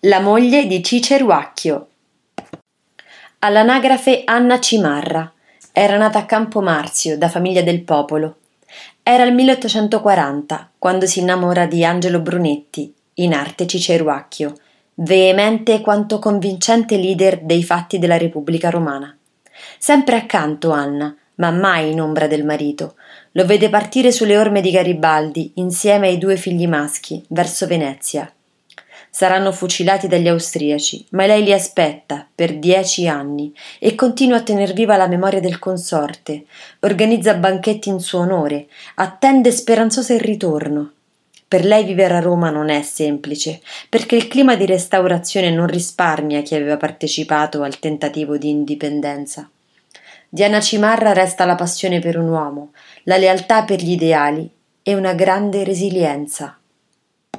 la moglie di Ciceruacchio. All'anagrafe Anna Cimarra. Era nata a Campomarzio, da famiglia del popolo. Era il 1840, quando si innamora di Angelo Brunetti, in arte Ciceruacchio, veemente quanto convincente leader dei fatti della Repubblica Romana. Sempre accanto Anna, ma mai in ombra del marito. Lo vede partire sulle orme di Garibaldi, insieme ai due figli maschi, verso Venezia. Saranno fucilati dagli austriaci, ma lei li aspetta per dieci anni e continua a tener viva la memoria del consorte, organizza banchetti in suo onore, attende speranzosa il ritorno. Per lei vivere a Roma non è semplice, perché il clima di restaurazione non risparmia chi aveva partecipato al tentativo di indipendenza. Diana Cimarra resta la passione per un uomo, la lealtà per gli ideali e una grande resilienza.